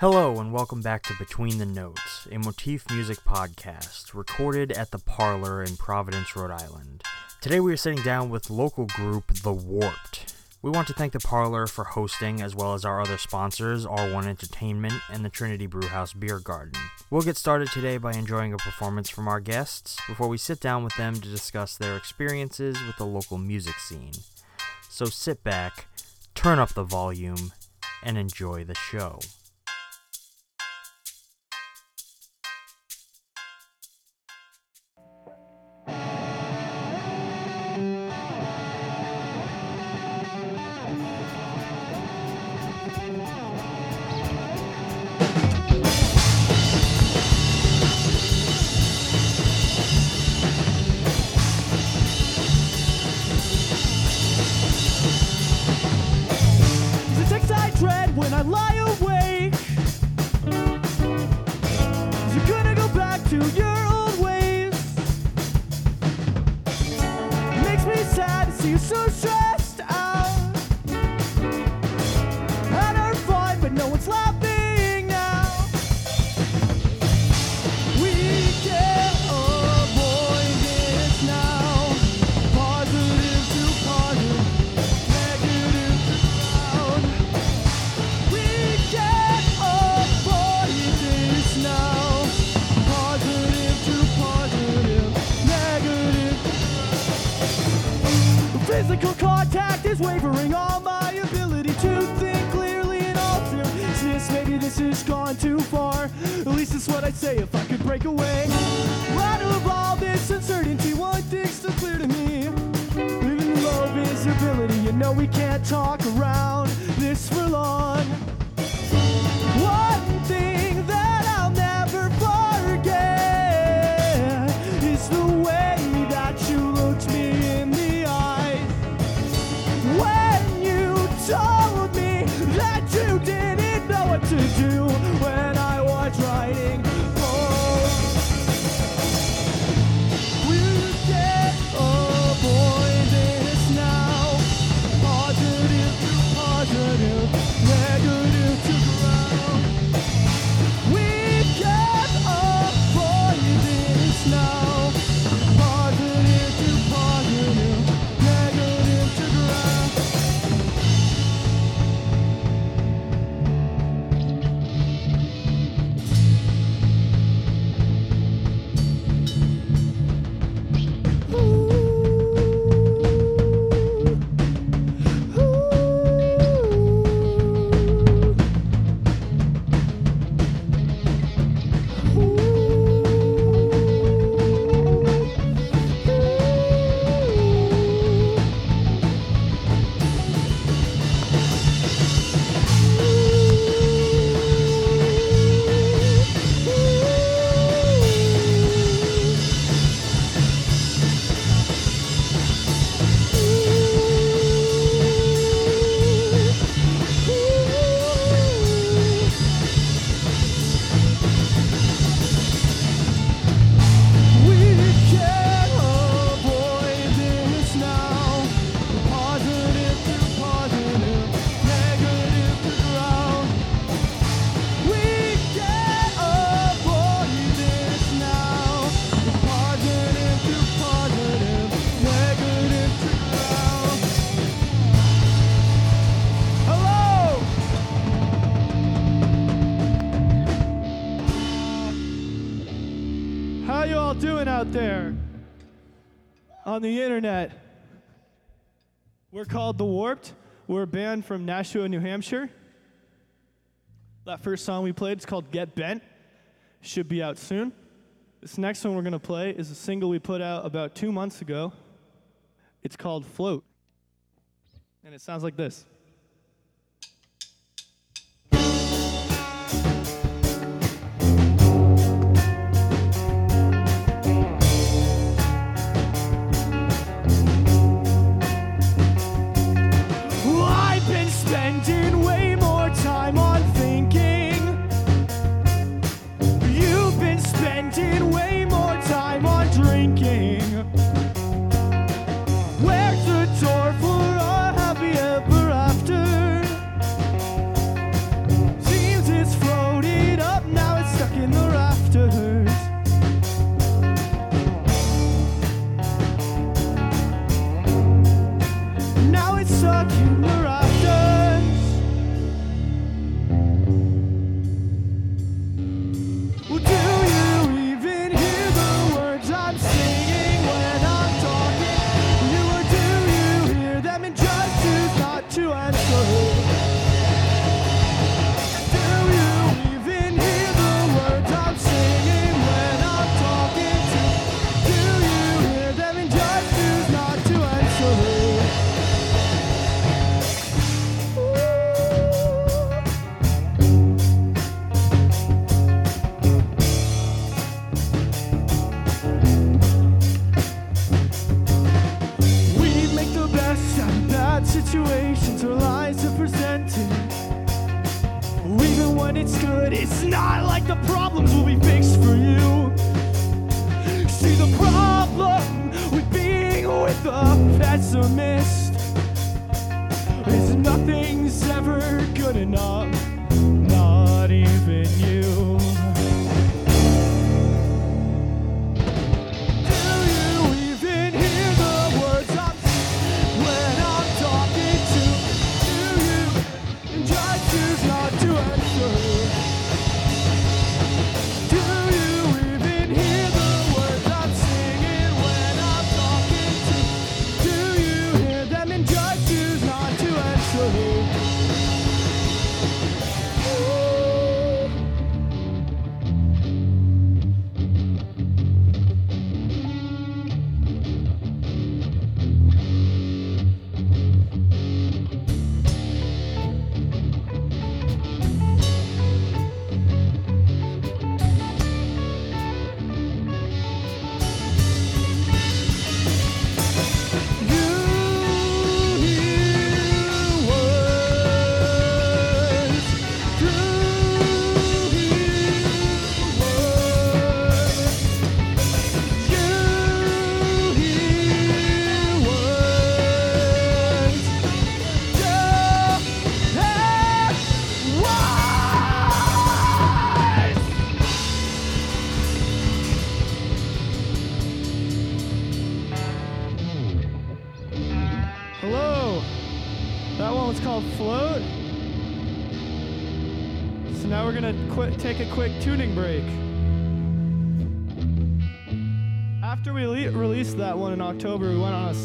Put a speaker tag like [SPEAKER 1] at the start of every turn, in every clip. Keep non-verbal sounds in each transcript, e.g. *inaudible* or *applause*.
[SPEAKER 1] Hello, and welcome back to Between the Notes, a motif music podcast recorded at the Parlour in Providence, Rhode Island. Today we are sitting down with local group The Warped. We want to thank the Parlour for hosting, as well as our other sponsors, R1 Entertainment and the Trinity Brewhouse Beer Garden. We'll get started today by enjoying a performance from our guests before we sit down with them to discuss their experiences with the local music scene. So sit back, turn up the volume, and enjoy the show.
[SPEAKER 2] On the internet? We're called The Warped. We're a band from Nashua, New Hampshire. That first song we played is called Get Bent. Should be out soon. This next one we're going to play is a single we put out about two months ago. It's called Float. And it sounds like this.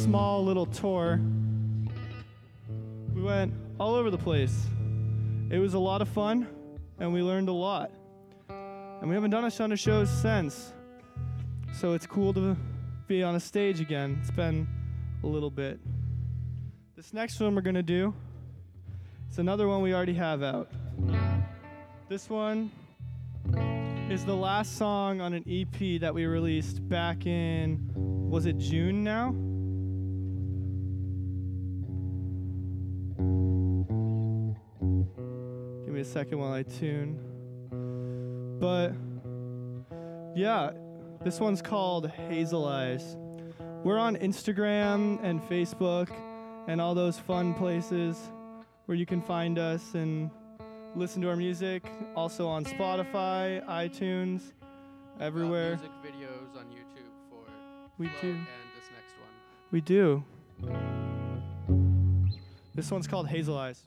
[SPEAKER 1] Small little tour. We went all over the place. It was a lot of fun, and we learned a lot. And we haven't done a ton of shows since. So it's cool to be on a stage again. It's been a little bit. This next one we're gonna do, it's another one we already have out. This one is the last song on an EP that we released back in, was it June now? A second while I tune. But yeah, this one's called Hazel Eyes. We're on Instagram and Facebook and all those fun places where you can find us and listen to our music. Also on Spotify, iTunes, everywhere.
[SPEAKER 3] music videos on YouTube for
[SPEAKER 1] We
[SPEAKER 3] Float
[SPEAKER 1] do.
[SPEAKER 3] and this next one.
[SPEAKER 1] We do. This one's called Hazel Eyes.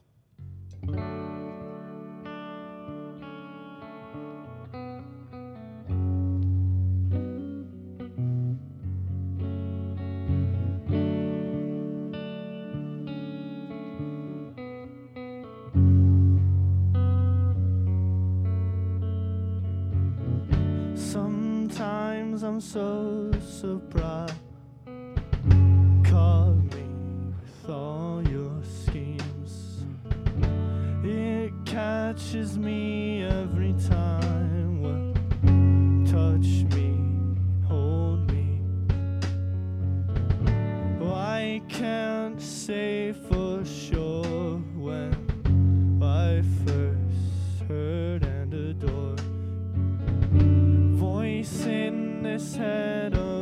[SPEAKER 1] Say for sure when I first heard and adored. Voice in this head of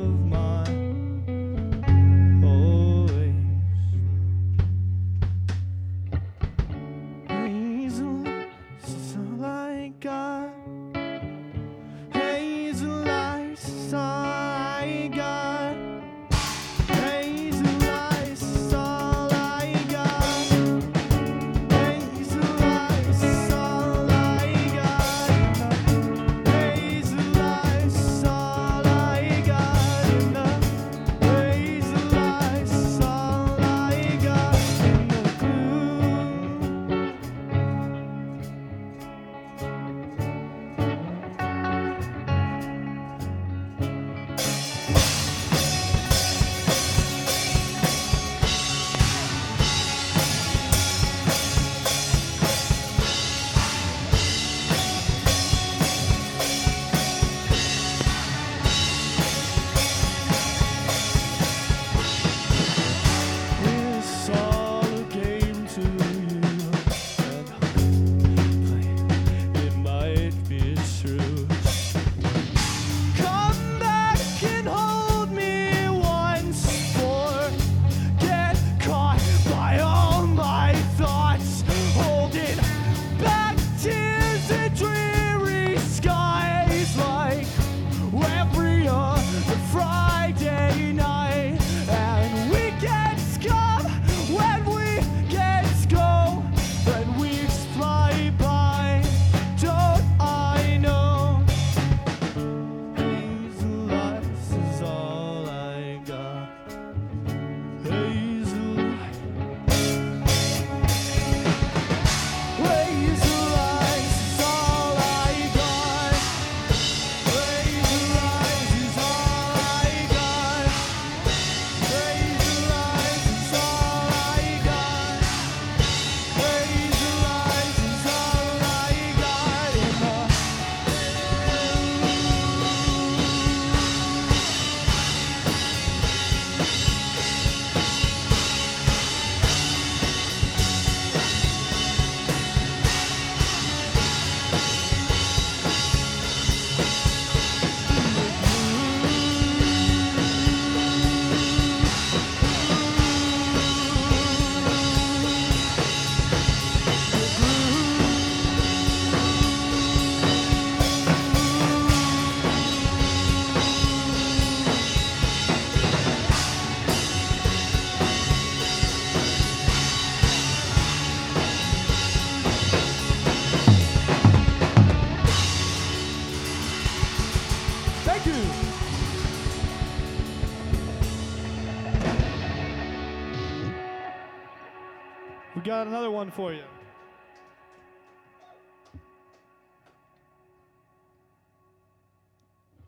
[SPEAKER 1] one for you.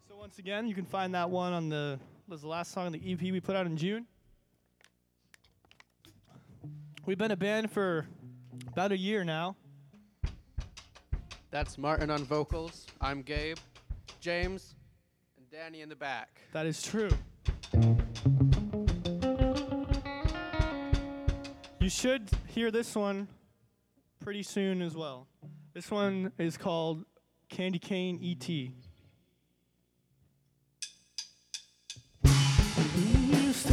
[SPEAKER 1] So once again, you can find that one on the was the last song on the EP we put out in June. We've been a band for about a year now.
[SPEAKER 3] That's Martin on vocals. I'm Gabe, James, and Danny in the back.
[SPEAKER 1] That is true. You should hear this one pretty soon as well. This one is called Candy Cane ET. These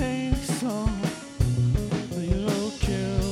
[SPEAKER 1] on, you don't kill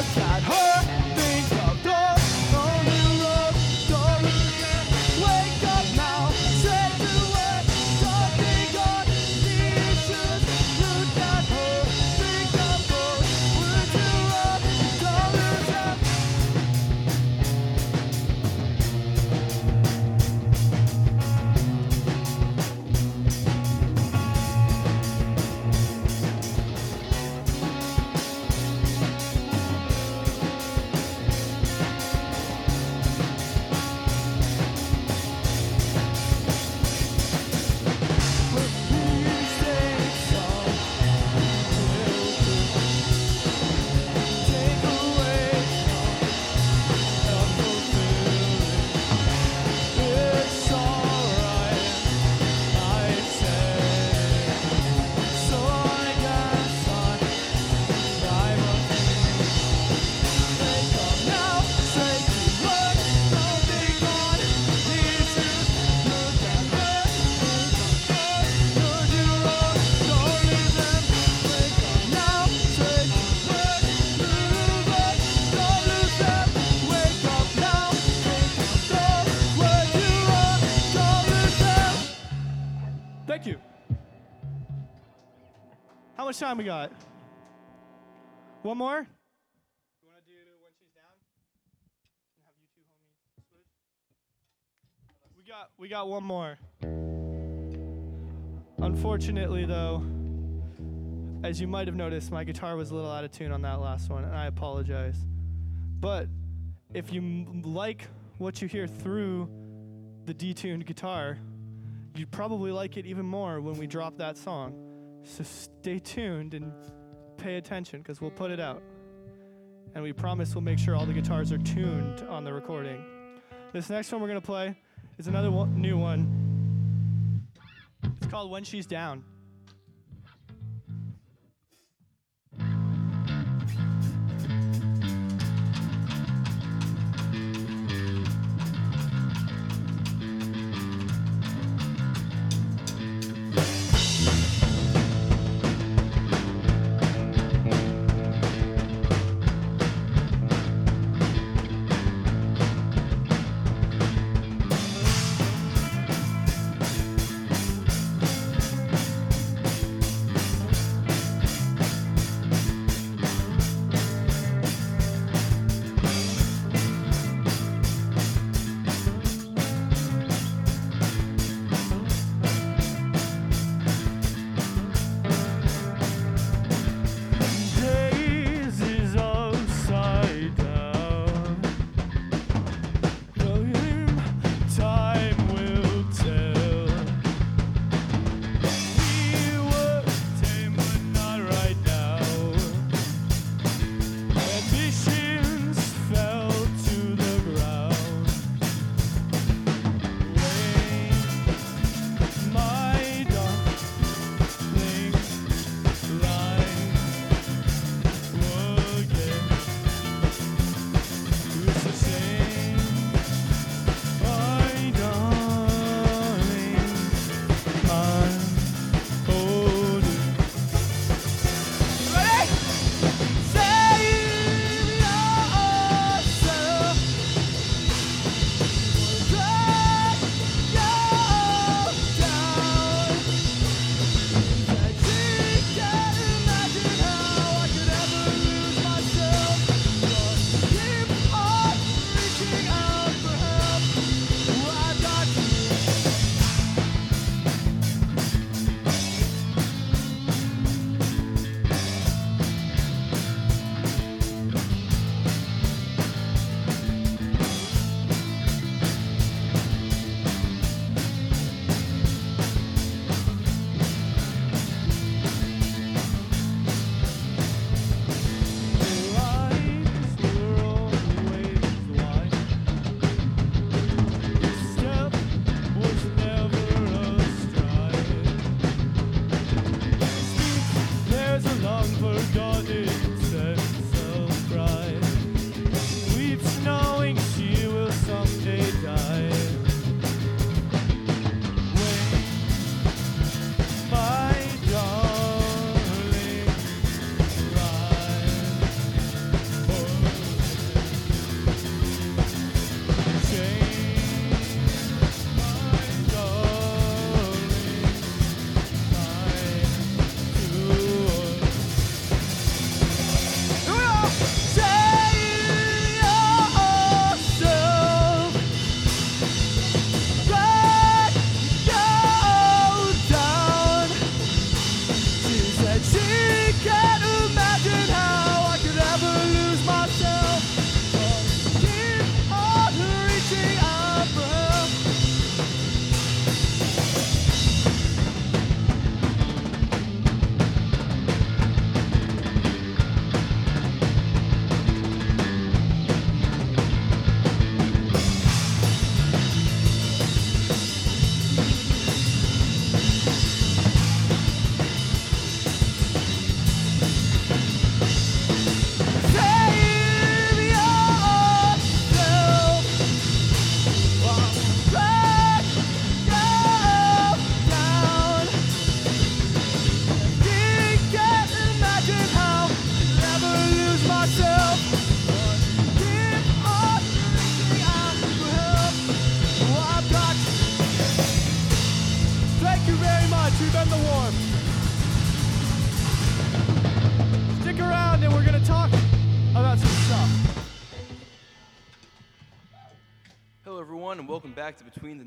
[SPEAKER 1] Work at Thank you. How much time we got? One more? You want to do when she's down? And have you two homies switch? We got we got one more. Unfortunately though, as you might have noticed, my guitar was a little out of tune on that last one, and I apologize. But if you m- like what you hear through the detuned guitar, you'd probably like it even more when we drop that song. So stay tuned and pay attention because we'll put it out. And we promise we'll make sure all the guitars are tuned on the recording. This next one we're going to play is another one, new one. It's called When She's Down.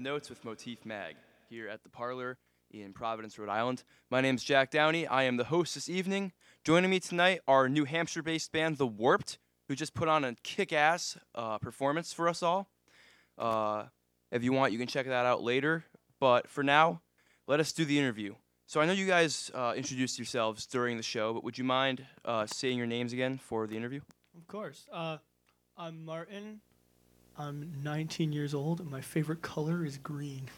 [SPEAKER 4] Notes with Motif Mag here at the Parlour in Providence, Rhode Island. My name is Jack Downey. I am the host this evening. Joining me tonight are New Hampshire based band The Warped, who just put on a kick ass uh, performance for us all. Uh, if you want, you can check that out later. But for now, let us do the interview. So I know you guys uh, introduced yourselves during the show, but would you mind uh, saying your names again for the interview?
[SPEAKER 1] Of course. Uh, I'm Martin. I'm 19 years old, and my favorite color is green.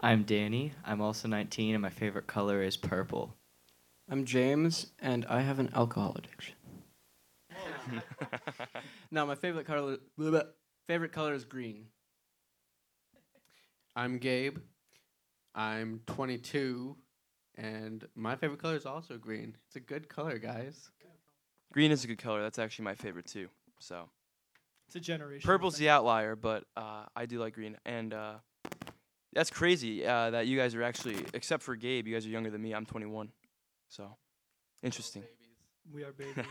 [SPEAKER 5] I'm Danny. I'm also 19, and my favorite color is purple.
[SPEAKER 6] I'm James, and I have an alcohol addiction. *laughs* no, my favorite color blah, blah, favorite color is green.
[SPEAKER 3] I'm Gabe. I'm 22, and my favorite color is also green. It's a good color, guys.
[SPEAKER 4] Green is a good color. That's actually my favorite too. So
[SPEAKER 1] It's a generation.
[SPEAKER 4] purple's the outlier, but uh, I do like green. And uh, that's crazy uh, that you guys are actually, except for Gabe, you guys are younger than me. I'm 21. So interesting.
[SPEAKER 1] We are babies.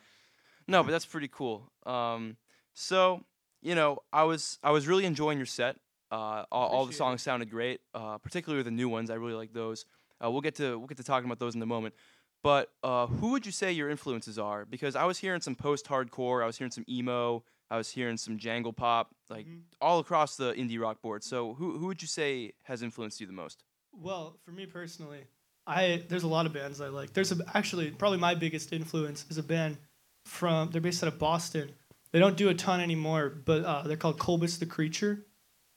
[SPEAKER 1] *laughs*
[SPEAKER 4] no, but that's pretty cool. Um, so you know, I was I was really enjoying your set. Uh, all, all the
[SPEAKER 1] Appreciate it.
[SPEAKER 4] songs sounded great, uh, particularly the new ones. I really like those. Uh, we'll get to we'll get to talking about those in a moment. But uh, who would you say your influences are? Because I was hearing some post-hardcore, I was hearing some emo, I was hearing some jangle pop, like
[SPEAKER 1] Mhm.
[SPEAKER 4] all across the indie rock board. So who who would you say has influenced you the most?
[SPEAKER 1] Well, for me personally, I there's a lot of bands I like. There's a, actually probably my biggest influence is a band from they're based out of Boston. They don't do a ton anymore, but uh, they're called Colbus the Creature.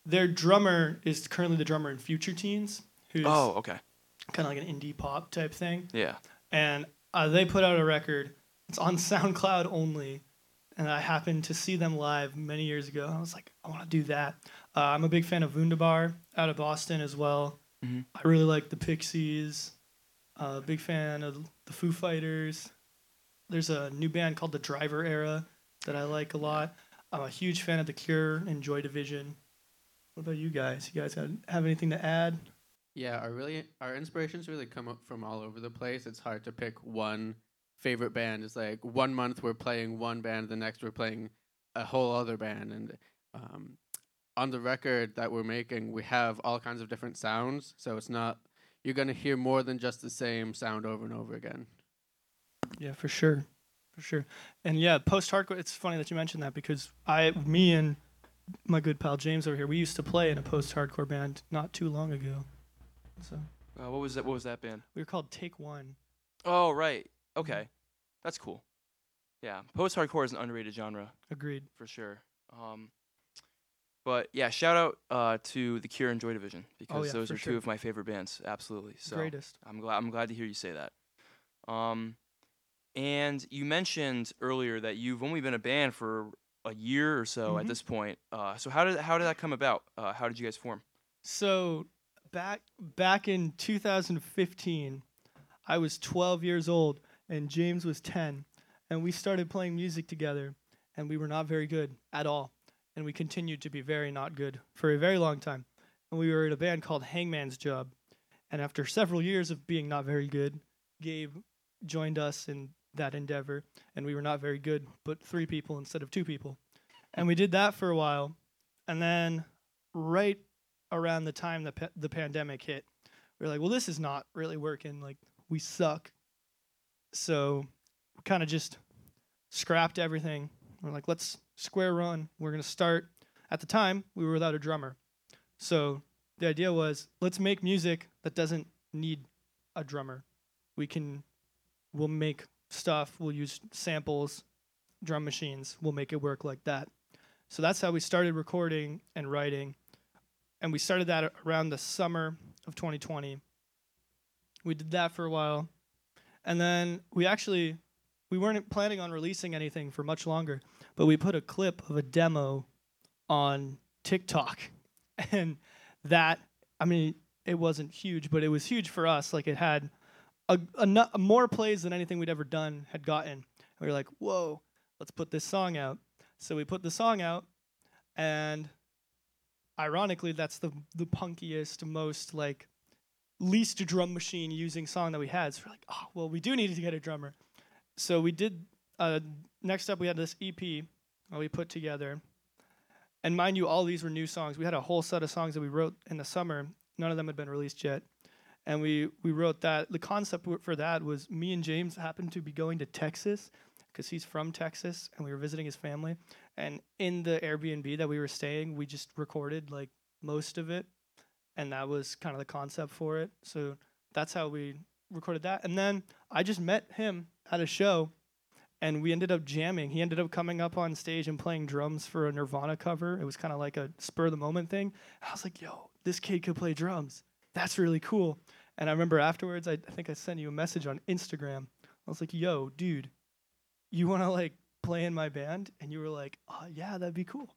[SPEAKER 1] Their drummer is currently the drummer in Future Teens, who's
[SPEAKER 4] Oh, okay,
[SPEAKER 1] kind of like an indie pop type thing.
[SPEAKER 4] yeah.
[SPEAKER 1] And uh, they put out a record. It's on *laughs* SoundCloud only, and I happened to see them live many years ago. I was like, I want to do that. Uh, I'm a big fan of Wunderbar out of Boston as well.
[SPEAKER 4] Mhm.
[SPEAKER 1] I really like the Pixies. Uh, big fan of the Foo Fighters. There's a new band called the Driver Era that I like a lot. I'm a huge fan of The Cure and Joy Division. What about you guys? You guys have anything to add?
[SPEAKER 3] Yeah, our really our inspirations really come up from all over the place. It's hard to pick one favorite band. It's like one month we're playing one band, the next we're playing a whole other band, and um, on the record that we're making, we have all kinds of different sounds. So it's not you're gonna hear more than just the same sound over and over again.
[SPEAKER 1] Yeah, for sure, for sure. And yeah, post hardcore. It's funny that you mentioned that because I, me, and my good pal James over here, we used to play in a post hardcore band not too long ago. So
[SPEAKER 4] Uh, what was that? What was that band?
[SPEAKER 1] we were called Take One.
[SPEAKER 4] Oh, right. Okay, that's cool. Yeah, post-hardcore is an underrated genre
[SPEAKER 1] Agreed.
[SPEAKER 4] for sure. Um, but yeah, shout out uh, to the Cure and Joy Division because
[SPEAKER 1] Oh, yeah,
[SPEAKER 4] those
[SPEAKER 1] for
[SPEAKER 4] are
[SPEAKER 1] sure.
[SPEAKER 4] two of my favorite bands. Absolutely. So
[SPEAKER 1] Greatest.
[SPEAKER 4] I'm glad. I'm glad to hear you say that. Um, and you mentioned earlier that you've only been a band for a year or so at
[SPEAKER 1] Mhm.
[SPEAKER 4] this point. Uh, so how did how did that come about? Uh, how did you guys form?
[SPEAKER 1] So back back in 2015, I was 12 years old and James was 10, and we started playing music together, and we were not very good at all, and we continued to be very not good for a very long time, and we were in a band called Hangman's Job, and after several years of being not very good, Gabe joined us in that endeavor, and we were not very good, but three people instead of two people, and we did that for a while, and then right around the time the pa- the pandemic hit, we were like, well, this is not really working. Like, we suck. So, we kind of just scrapped everything. We're like, let's square run. We're gonna start. At the time, we were without a drummer, so the idea was let's make music that doesn't need a drummer. We can, we'll make stuff. We'll use samples, drum machines. We'll make it work like that. So that's how we started recording and writing and we started that around the summer of 2020. We did that for a while, and then we actually we weren't planning on releasing anything for much longer, but we put a clip of a demo on TikTok, *laughs* and that I mean it wasn't huge, but it was huge for us. Like it had a, a, more plays than anything we'd ever done had gotten. We were like, whoa, let's put this song out. So we put the song out, and ironically, that's the the punkiest, most like least drum machine using song that we had. So we're like, oh well, we do need to get a drummer. So we did. Uh, next up, we had this EP that we put together, And mind you, all these were new songs. We had a whole set of songs that we wrote in the summer. None of them had been released yet. And we, we wrote that. The concept for that was me and James happened to be going to Texas because he's from Texas and we were visiting his family. And in the Airbnb that we were staying, we just recorded like most of it. And that was kind of the concept for it. So that's how we recorded that. And then I just met him at a show and we ended up jamming. He ended up coming up on stage and playing drums for a Nirvana cover. It was kind of like a spur of the moment thing. I was like, yo, this kid could play drums. That's really cool. And I remember afterwards, I, I think I sent you a message on Instagram. I was like, yo, dude, you want to like play in my band? And you were like, oh, yeah, that'd be cool.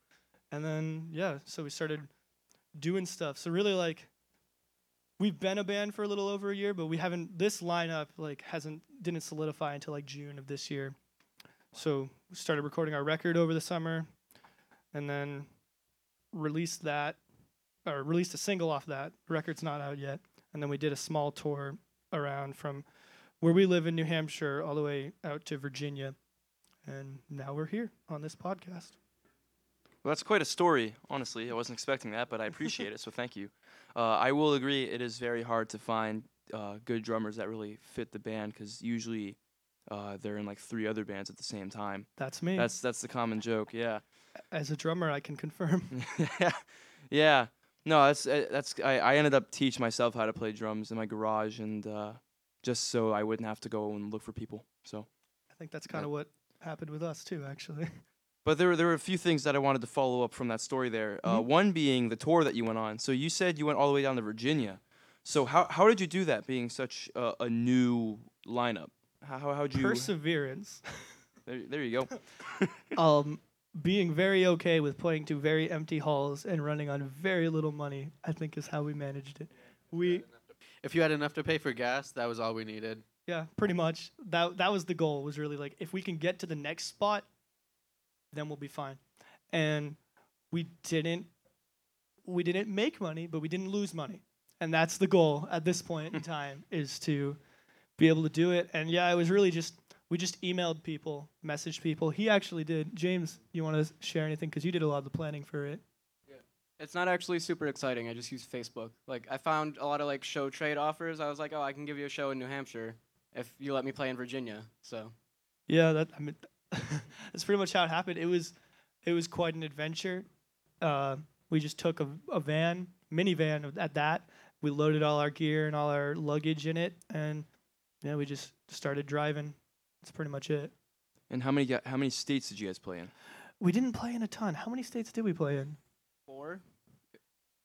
[SPEAKER 1] And then, yeah, so we started doing stuff. So really, like, we've been a band for a little over a year, but we haven't. This lineup like hasn't didn't solidify until like June of this year. So we started recording our record over the summer, and then released that, or released a single off that. The record's not out yet, and then we did a small tour around from where we live in New Hampshire all the way out to Virginia, and now we're here on this podcast.
[SPEAKER 4] Well, that's quite a story, honestly. I wasn't expecting that, but I appreciate it, so thank you. *laughs* Uh, I will agree, it is very hard to find uh, good drummers that really fit the band because usually uh, they're in like three other bands at the same time.
[SPEAKER 1] That's me.
[SPEAKER 4] That's that's the common joke, yeah.
[SPEAKER 1] As a drummer, I can confirm.
[SPEAKER 4] yeah, *laughs* yeah. No, that's uh, that's. I, I ended up teaching myself how to play drums in my garage, and uh, just so I wouldn't have to go and look for people. So,
[SPEAKER 1] I think that's kind of what happened with us too, actually. *laughs*
[SPEAKER 4] but there were there were a few things that I wanted to follow up from that story there. Uh,
[SPEAKER 1] Mhm.
[SPEAKER 4] one being the tour that you went on. So you said you went all the way down to Virginia. So how how did you do that, being such a, a new lineup? How how how'd you?
[SPEAKER 1] Perseverance. *laughs*
[SPEAKER 4] there, there you go. *laughs*
[SPEAKER 1] um, being very okay with playing to very empty halls and running on very little money, I think is how we managed it. We,
[SPEAKER 3] If you had enough to pay for gas, that was all we needed.
[SPEAKER 1] yeah, pretty much. That that was the goal. Was really like if we can get to the next spot, then we'll be fine. And we didn't. We didn't make money, but we didn't lose money, and that's the goal at this point in *laughs* time is to be able to do it. And yeah, it was really just we just emailed people, messaged people. He actually did. James, you want to share anything because you did a lot of the planning for it.
[SPEAKER 6] It's not actually super exciting. I just use Facebook. Like I found a lot of like show trade offers. I was like, oh, I can give you a show in New Hampshire if you let me play in Virginia. So
[SPEAKER 1] Yeah, that I mean, *laughs* that's pretty much how it happened. It was, it was quite an adventure. Uh, we just took a, a van, minivan at that. We loaded all our gear and all our luggage in it, and yeah, we just started driving. That's pretty much it.
[SPEAKER 4] And how many how many states did you guys play in?
[SPEAKER 1] We didn't play in a ton. How many states did we play in?
[SPEAKER 6] four.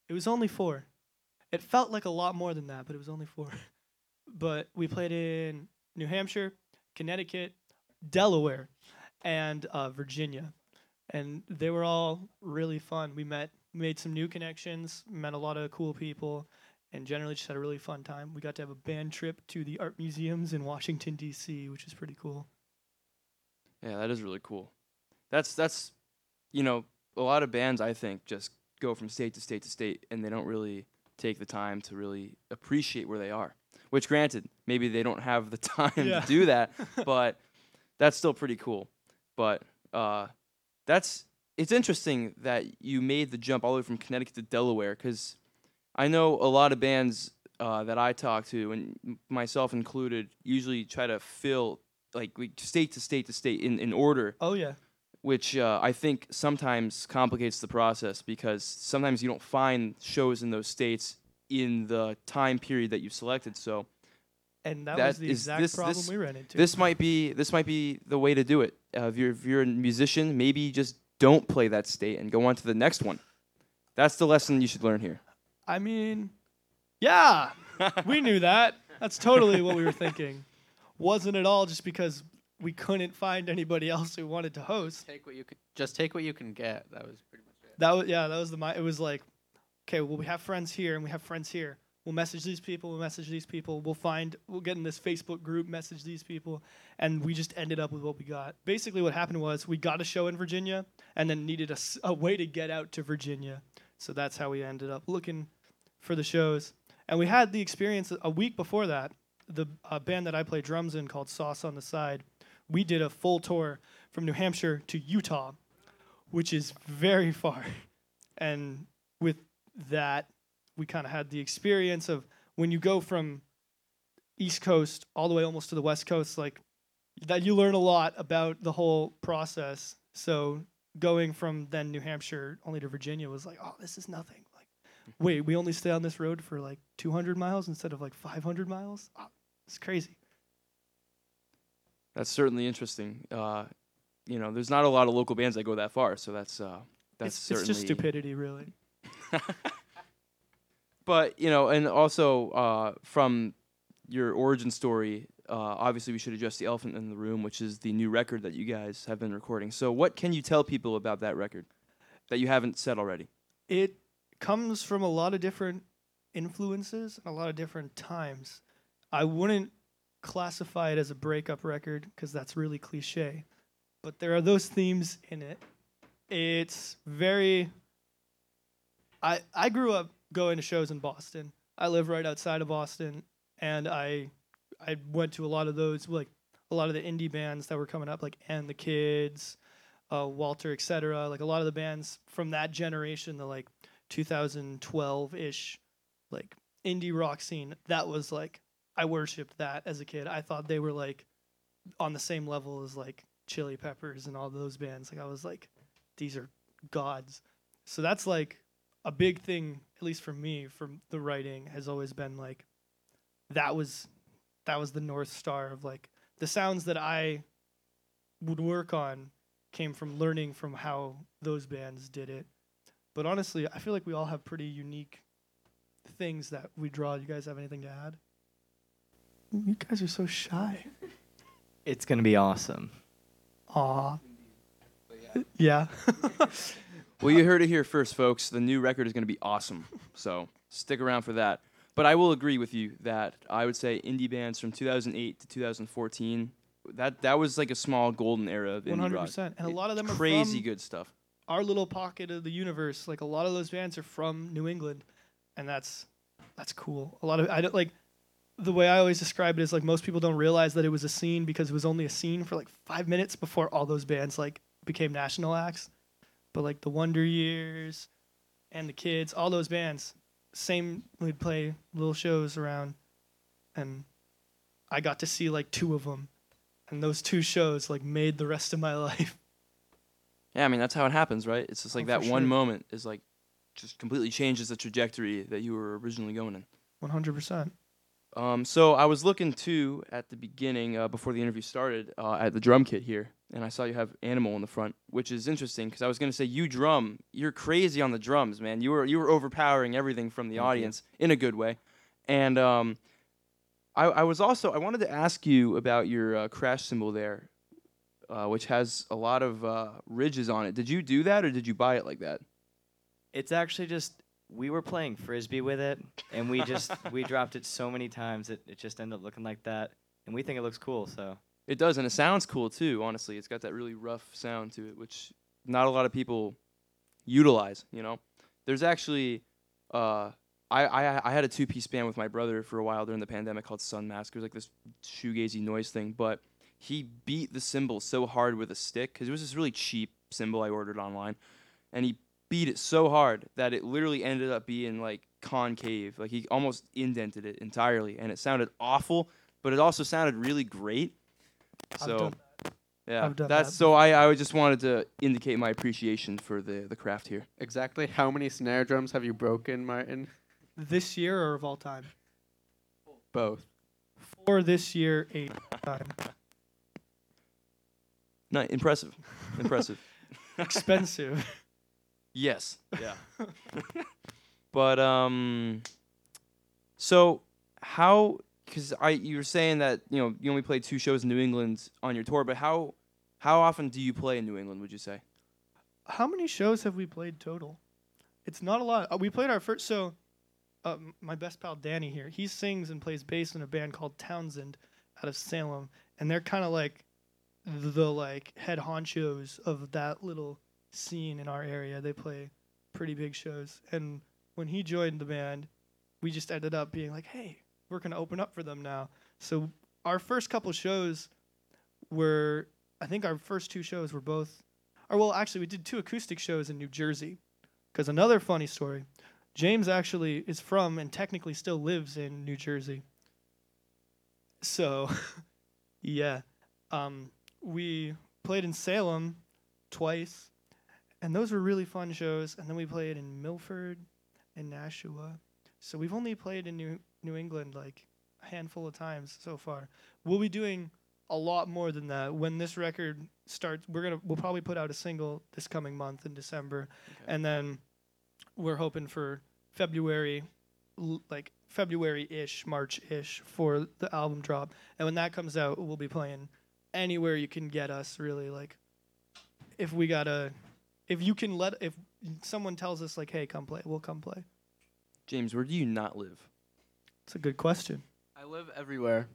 [SPEAKER 1] It was only four. It felt like a lot more than that, but it was only four. *laughs* but we played in New Hampshire, Connecticut, Delaware, and uh, Virginia, and they were all really fun. We met, made some new connections, met a lot of cool people, and generally just had a really fun time. We got to have a band trip to the art museums in Washington D.C., which is pretty cool.
[SPEAKER 4] Yeah, that is really cool. That's that's you know, a lot of bands I think just go from state to state to state and they don't really take the time to really appreciate where they are. Which granted, maybe they don't have the *laughs* time
[SPEAKER 1] Yeah.
[SPEAKER 4] to do that, *laughs* but that's still pretty cool. But uh that's it's interesting that you made the jump all the way from Connecticut to Delaware cuz I know a lot of bands uh, that I talk to, and myself included, usually try to fill like state to state to state in, in order,
[SPEAKER 1] Oh yeah,
[SPEAKER 4] which uh, I think sometimes complicates the process because sometimes you don't find shows in those states in the time period that you've selected. So
[SPEAKER 1] and that,
[SPEAKER 4] That
[SPEAKER 1] was the exact
[SPEAKER 4] this-
[SPEAKER 1] problem
[SPEAKER 4] this-
[SPEAKER 1] we ran into.
[SPEAKER 4] this might be this might be the way to do it. Uh, if you're if you're a musician, maybe just don't play that state and go on to the next one. That's the lesson you should learn here.
[SPEAKER 1] I mean, yeah, we knew that. That's totally what we were thinking. Wasn't it all just because we couldn't find anybody else who wanted to host?
[SPEAKER 3] Take what you could. Just take what you can get. That was pretty much it.
[SPEAKER 1] That was yeah, that was the mi- it was like, okay, well we have friends here and we have friends here. We'll message these people, we'll message these people, we'll find we'll get in this Facebook group, message these people, and we just ended up with what we got. Basically what happened was we got a show in Virginia and then needed a, a way to get out to Virginia. So that's how we ended up looking for the shows. And we had the experience a week before that. The uh, band that I play drums in called Sauce on the Side, we did a full tour from New Hampshire to Utah, which is very *laughs* far. and with that, we kind of had the experience of when you go from East Coast all the way almost to the West Coast, like that you learn a lot about the whole process. So going from then New Hampshire only to Virginia was like, oh, this is nothing. Like, *laughs* wait, we only stay on this road for like 200 miles instead of like 500 miles. Oh, it's crazy.
[SPEAKER 4] That's certainly interesting. Uh, you know, there's not a lot of local bands that go that far, so that's uh, that's
[SPEAKER 1] it's,
[SPEAKER 4] certainly.
[SPEAKER 1] it's just stupidity, really. *laughs*
[SPEAKER 4] but you know, and also uh, from your origin story, uh, obviously we should address the elephant in the room, which is the new record that you guys have been recording. So, what can you tell people about that record that you haven't said already?
[SPEAKER 1] It comes from a lot of different influences and a lot of different times. I wouldn't classify it as a breakup record because that's really cliche, but there are those themes in it. It's very. I I grew up going to shows in Boston. I live right outside of Boston, and I I went to a lot of those like a lot of the indie bands that were coming up, like and the Kids, uh, Walter, etc. Like a lot of the bands from that generation, the like 2012 ish, like indie rock scene. That was like I worshipped that as a kid. I thought they were like on the same level as like Chili Peppers and all those bands. Like I was like, these are gods. So that's like a big thing, at least for me, from the writing has always been like that was that was the north star of like the sounds that I would work on came from learning from how those bands did it. But honestly, I feel like we all have pretty unique things that we draw. You guys have anything to add? You guys are so shy.
[SPEAKER 5] It's gonna be awesome.
[SPEAKER 1] Aw. Yeah. *laughs* *laughs*
[SPEAKER 4] Well, you heard it here first, folks. The new record is going to be awesome. So stick around for that. But I will agree with you that I would say indie bands from 2008 to 2014. That that was like a small golden era of indie
[SPEAKER 1] One hundred
[SPEAKER 4] rock.
[SPEAKER 1] percent. And a lot of them are
[SPEAKER 4] crazy good stuff.
[SPEAKER 1] our little pocket of the universe. Like a lot of those bands are from New England, and that's that's cool. A lot of I don't like the way I always describe it is like most people don't realize that it was a scene because it was only a scene for like five minutes before all those bands like became national acts. But like the Wonder Years and the Kids, all those bands, same we'd play little shows around, and I got to see like two of them, and those two shows like made the rest of my *laughs* life.
[SPEAKER 4] Yeah, I mean that's how it happens, right? It's just like
[SPEAKER 1] Oh,
[SPEAKER 4] that one
[SPEAKER 1] sure.
[SPEAKER 4] moment is like just completely changes the trajectory that you were originally going in.
[SPEAKER 1] One hundred percent.
[SPEAKER 4] Um, so I was looking too at the beginning uh, before the interview started uh, at the drum kit here, and I saw you have Animal in the front, which is interesting because I was gonna say you drum, you're crazy on the drums, man. You were you were overpowering everything from the
[SPEAKER 5] you.
[SPEAKER 4] audience in a good way, and um, I, I was also I wanted to ask you about your uh, crash cymbal there, uh, which has a lot of uh, ridges on it. Did you do that or did you buy it like that?
[SPEAKER 5] It's actually just we were playing frisbee with it, and we just we *laughs* dropped it so many times that it just ended up looking like that, and we think it looks cool. So
[SPEAKER 4] It does, and it sounds cool too. Honestly, it's got that really rough sound to it, which not a lot of people utilize. You know, there's actually, uh, I, I I had a two piece band with my brother for a while during the pandemic called Sun Mask. It was like this shoegazy noise thing, but he beat the cymbal so hard with a stick because it was this really cheap cymbal I ordered online, and he beat it so hard that it literally ended up being like concave. Like he almost indented it entirely, and it sounded awful, but it also sounded really great.
[SPEAKER 1] I've
[SPEAKER 4] So
[SPEAKER 1] done
[SPEAKER 4] yeah,
[SPEAKER 1] I've done
[SPEAKER 4] that's
[SPEAKER 1] that
[SPEAKER 4] so I, I just wanted to indicate my appreciation for the the craft here.
[SPEAKER 3] Exactly how many snare drums have you broken, Martin?
[SPEAKER 1] this year or of all time?
[SPEAKER 3] Both.
[SPEAKER 1] For this year, eight time.
[SPEAKER 4] No, impressive, impressive. *laughs* *laughs*
[SPEAKER 1] Expensive.
[SPEAKER 4] Yes. Yeah. *laughs* but um, so how? Because I you were saying that you know you only played two shows in New England on your tour, but how how often do you play in New England? Would you say?
[SPEAKER 1] How many shows have we played total? It's not a lot. Uh, we played our first. So, uh, my best pal Danny here, he sings and plays bass in a band called Townsend out of Salem, and they're kind of like the like head honchos of that little scene in our area. They play pretty big shows, and when he joined the band, we just ended up being like, "Hey, we're gonna open up for them now." So our first couple shows were, I think our first two shows were both or well, actually, we did two acoustic shows in New Jersey. Because another funny story, James actually is from and technically still lives in New Jersey. So, *laughs* yeah, um, we played in Salem twice, and those were really fun shows. And then we played in Milford and Nashua. So we've only played in New New England like a handful of times so far. We'll be doing a lot more than that when this record starts. We're gonna we'll probably put out a single this coming month in December,
[SPEAKER 4] Okay.
[SPEAKER 1] and then we're hoping for February, l- like February-ish, March-ish for the album drop. And when that comes out, we'll be playing anywhere you can get us. Really, like if we gotta, if you can let, if someone tells us like, hey, come play, we'll come play.
[SPEAKER 4] James, where do you not live?
[SPEAKER 1] It's a good question.
[SPEAKER 6] I live everywhere.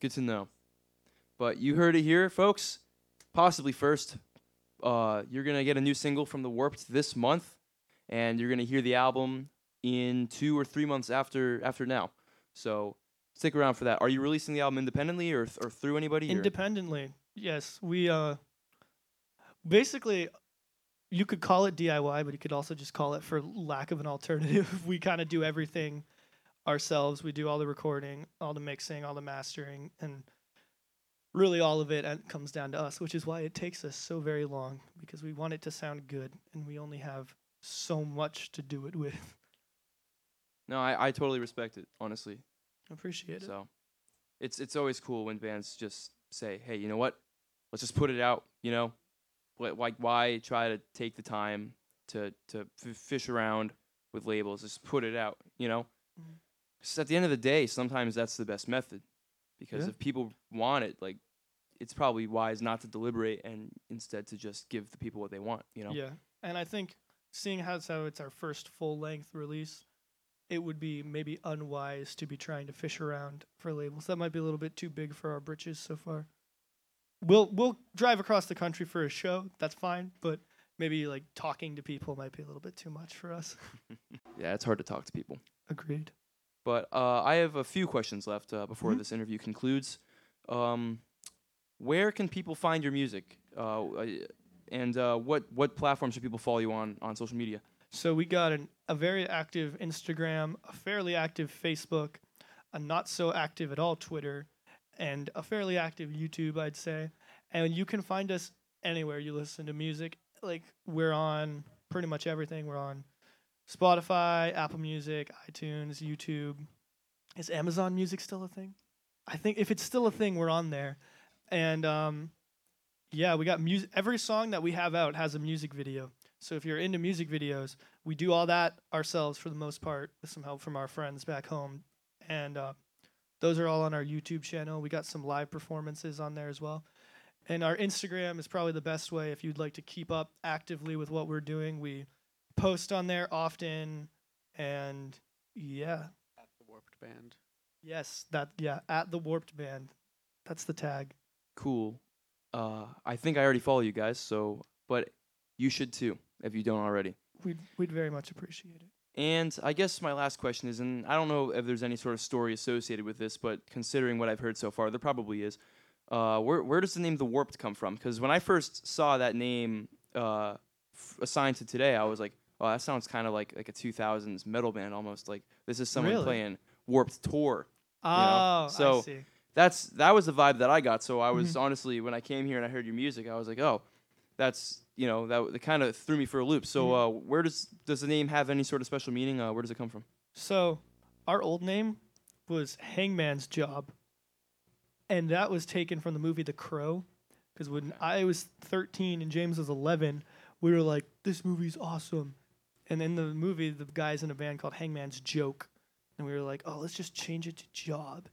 [SPEAKER 4] Good to know. But you heard it here, folks. Possibly first, uh, you're gonna get a new single from the Warped this month, and you're gonna hear the album in two or three months after after now. So stick around for that. Are you releasing the album independently or th- or through anybody? or-
[SPEAKER 1] Independently, yes. We uh, basically, you could call it DIY, but you could also just call it for lack of an alternative. *laughs* we kind of do everything ourselves. We do all the recording, all the mixing, all the mastering, and really all of it uh, comes down to us, which is why it takes us so very long because we want it to sound good, and we only have so much to do it with. *laughs*
[SPEAKER 4] no, I, I totally respect it, honestly.
[SPEAKER 1] I appreciate it.
[SPEAKER 4] So it's it's always cool when bands just say, "Hey, you know what? Let's just put it out." You know, Wh- like why try to take the time to to f- fish around with labels? Just put it out. You know,
[SPEAKER 1] Mhm.
[SPEAKER 4] 'Cause at the end of the day, sometimes that's the best method because
[SPEAKER 1] Yeah.
[SPEAKER 4] if people want it, like it's probably wise not to deliberate and instead to just give the people what they want. You know.
[SPEAKER 1] Yeah, and I think seeing as how it's our first full length release, it would be maybe unwise to be trying to fish around for labels. That might be a little bit too big for our britches so far. We'll we'll drive across the country for a show. That's fine, but maybe like talking to people might be a little bit too much for us. *laughs*
[SPEAKER 4] Yeah, it's hard to talk to people.
[SPEAKER 1] Agreed.
[SPEAKER 4] But uh, I have a few questions left uh, before
[SPEAKER 1] Mhm.
[SPEAKER 4] this interview concludes. Um, where can people find your music? Uh, uh, and uh, what what platforms should people follow you on on social media?
[SPEAKER 1] So we got an, a very active Instagram, a fairly active Facebook, a not so active at all Twitter, and a fairly active YouTube, I'd say. And you can find us anywhere you listen to music. Like we're on pretty much everything. We're on Spotify, Apple Music, iTunes, YouTube. Is Amazon Music still a thing? I think if it's still a thing, we're on there. And um, yeah, we got music. Every song that we have out has a music video. So if you're into music videos, we do all that ourselves for the most part with some help from our friends back home. And uh, those are all on our YouTube channel. We got some live performances on there as well. And our Instagram is probably the best way if you'd like to keep up actively with what we're doing. We post on there often. And yeah,
[SPEAKER 3] At the Warped Band.
[SPEAKER 1] yes, that, yeah, at the Warped Band. That's the tag.
[SPEAKER 4] Cool. Uh, I think I already follow you guys, so but you should too if you don't already.
[SPEAKER 1] We'd, we'd very much appreciate it.
[SPEAKER 4] And I guess my last question is, and I don't know if there's any sort of story associated with this, but considering what I've heard so far, there probably is. Uh, where where does the name the Warped come from? Because when I first saw that name uh, f- assigned to today, I was like, oh, that sounds kind of like like a 2000s metal band almost. Like this is someone
[SPEAKER 1] Really?
[SPEAKER 4] playing Warped Tour.
[SPEAKER 1] Oh, I
[SPEAKER 4] so-
[SPEAKER 1] see.
[SPEAKER 4] That's that was the vibe that I got. So I was
[SPEAKER 1] Mhm.
[SPEAKER 4] honestly, when I came here and I heard your music, I was like, oh, that's you know that, that kind of threw me for a loop. So uh, where does does the name have any sort of special meaning? Uh, where does it come from?
[SPEAKER 1] So, our old name was Hangman's Job, and that was taken from the movie The Crow. Because when I was 13 and James was 11, we were like, "This movie's awesome," and in the movie, the guys in a band called Hangman's Joke, and we were like, "Oh, let's just change it to Job,"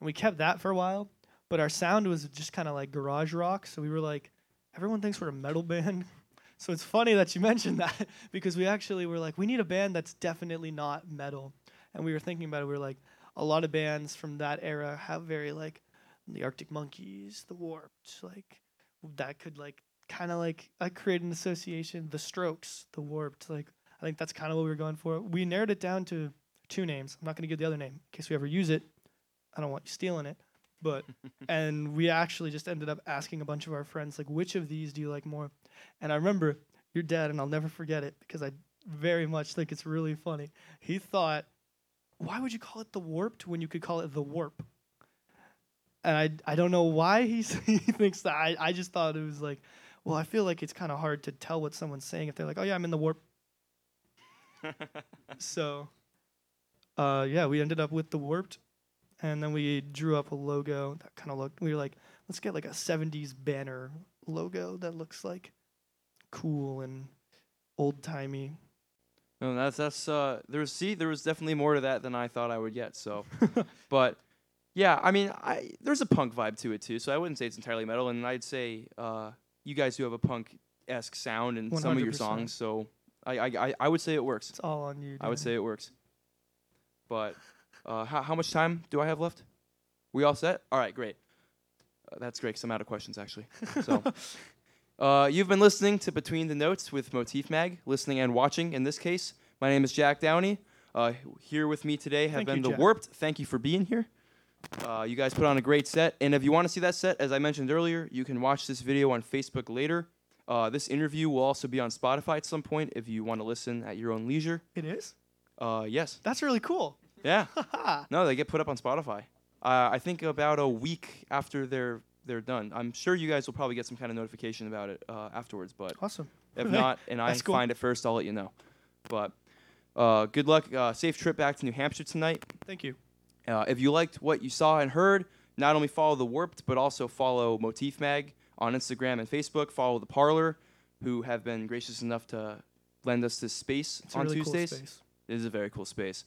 [SPEAKER 1] and we kept that for a while. But our sound was just kind of like garage rock, so we were like, "Everyone thinks we're a metal band." *laughs* So it's funny that you *laughs* mentioned that because we actually were like, we need a band that's definitely not metal. And we were thinking about it. We were like, a lot of bands from that era have very like the Arctic Monkeys, the Warped, like that could like kind of like I create an association. The Strokes, the Warped, like I think that's kind of what we were going for. We narrowed it down to two names. I'm not going to give the other name in case we ever use it. I don't want you stealing it. But *laughs* and we actually just ended up asking a bunch of our friends like which of these do you like more? And I remember your dad, and I'll never forget it because I very much think it's really funny. He thought, why would you call it the warped when you could call it the warp? And I I don't know why he's, *laughs* he thinks that. I, I just thought it was like, well, I feel like it's kind of hard to tell what someone's saying if they're like, oh yeah, I'm in the warp. So, uh, yeah, we ended up with the warped, and then we drew up a logo that kind of looked. We were like, let's get like a '70s banner logo that looks like cool and old timey.
[SPEAKER 4] No, that's that's uh there was see there was definitely more to that than I thought I would get. So, *laughs* but yeah, I mean, I there's a punk vibe to it too. So I wouldn't say it's entirely metal, and I'd say uh you guys do have a punk esque sound in some of your songs. So I, I I I would say it works.
[SPEAKER 1] It's all on you.
[SPEAKER 4] I would say it works. But uh, how how much time do I have left? We all set? All right, great. Uh, that's great 'cause I'm out of questions actually. So. *laughs* Uh, you've been listening to Between the Notes with Motif Mag, listening and watching in this case. My name is Jack Downey. Uh, here with me today have
[SPEAKER 1] Thank
[SPEAKER 4] been
[SPEAKER 1] you,
[SPEAKER 4] The
[SPEAKER 1] Jack.
[SPEAKER 4] Warped. Thank you for being here. Uh, you guys put on a great set. And if you want to see that set, as I mentioned earlier, you can watch this video on Facebook later. Uh, this interview will also be on Spotify at some point if you want to listen at your own leisure.
[SPEAKER 1] It is.
[SPEAKER 4] Uh, yes.
[SPEAKER 1] That's really cool.
[SPEAKER 4] Yeah. *laughs* no, they get put up on Spotify. Uh, I think about a week after they're they're done. I'm sure you guys will probably get some kind of notification about it uh, afterwards. But
[SPEAKER 1] Awesome.
[SPEAKER 4] if *laughs* not, and I
[SPEAKER 1] cool.
[SPEAKER 4] find it first, I'll let you know. But uh, good luck. Uh, safe trip back to New Hampshire tonight.
[SPEAKER 1] Thank you.
[SPEAKER 4] Uh, if you liked what you saw and heard, not only follow the Warped, but also follow Motif Mag on Instagram and Facebook. Follow the Parlour, who have been gracious enough to lend us this space
[SPEAKER 1] It's
[SPEAKER 4] on
[SPEAKER 1] really
[SPEAKER 4] Tuesdays.
[SPEAKER 1] cool space.
[SPEAKER 4] It is a very cool space.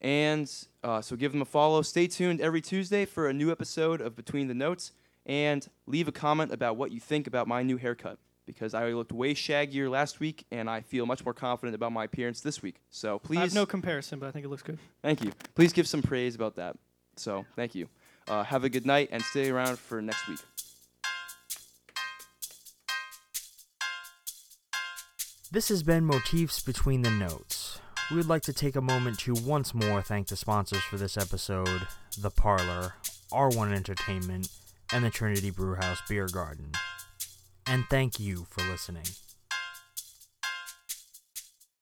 [SPEAKER 4] And uh, so give them a follow. Stay tuned every Tuesday for a new episode of Between the Notes. And leave a comment about what you think about my new haircut. Because I looked way shaggier last week, and I feel much more confident about my appearance this week. So please,
[SPEAKER 1] I have no comparison, but I think it looks good.
[SPEAKER 4] thank you. Please give some praise about that. So thank you. Uh, have a good night, and stay around for next week.
[SPEAKER 7] This has been Motifs Between the Notes. We would like to take a moment to once more thank the sponsors for this episode The Parlour, R1 Entertainment, and the Trinity Brewhouse Beer Garden. And thank you for listening.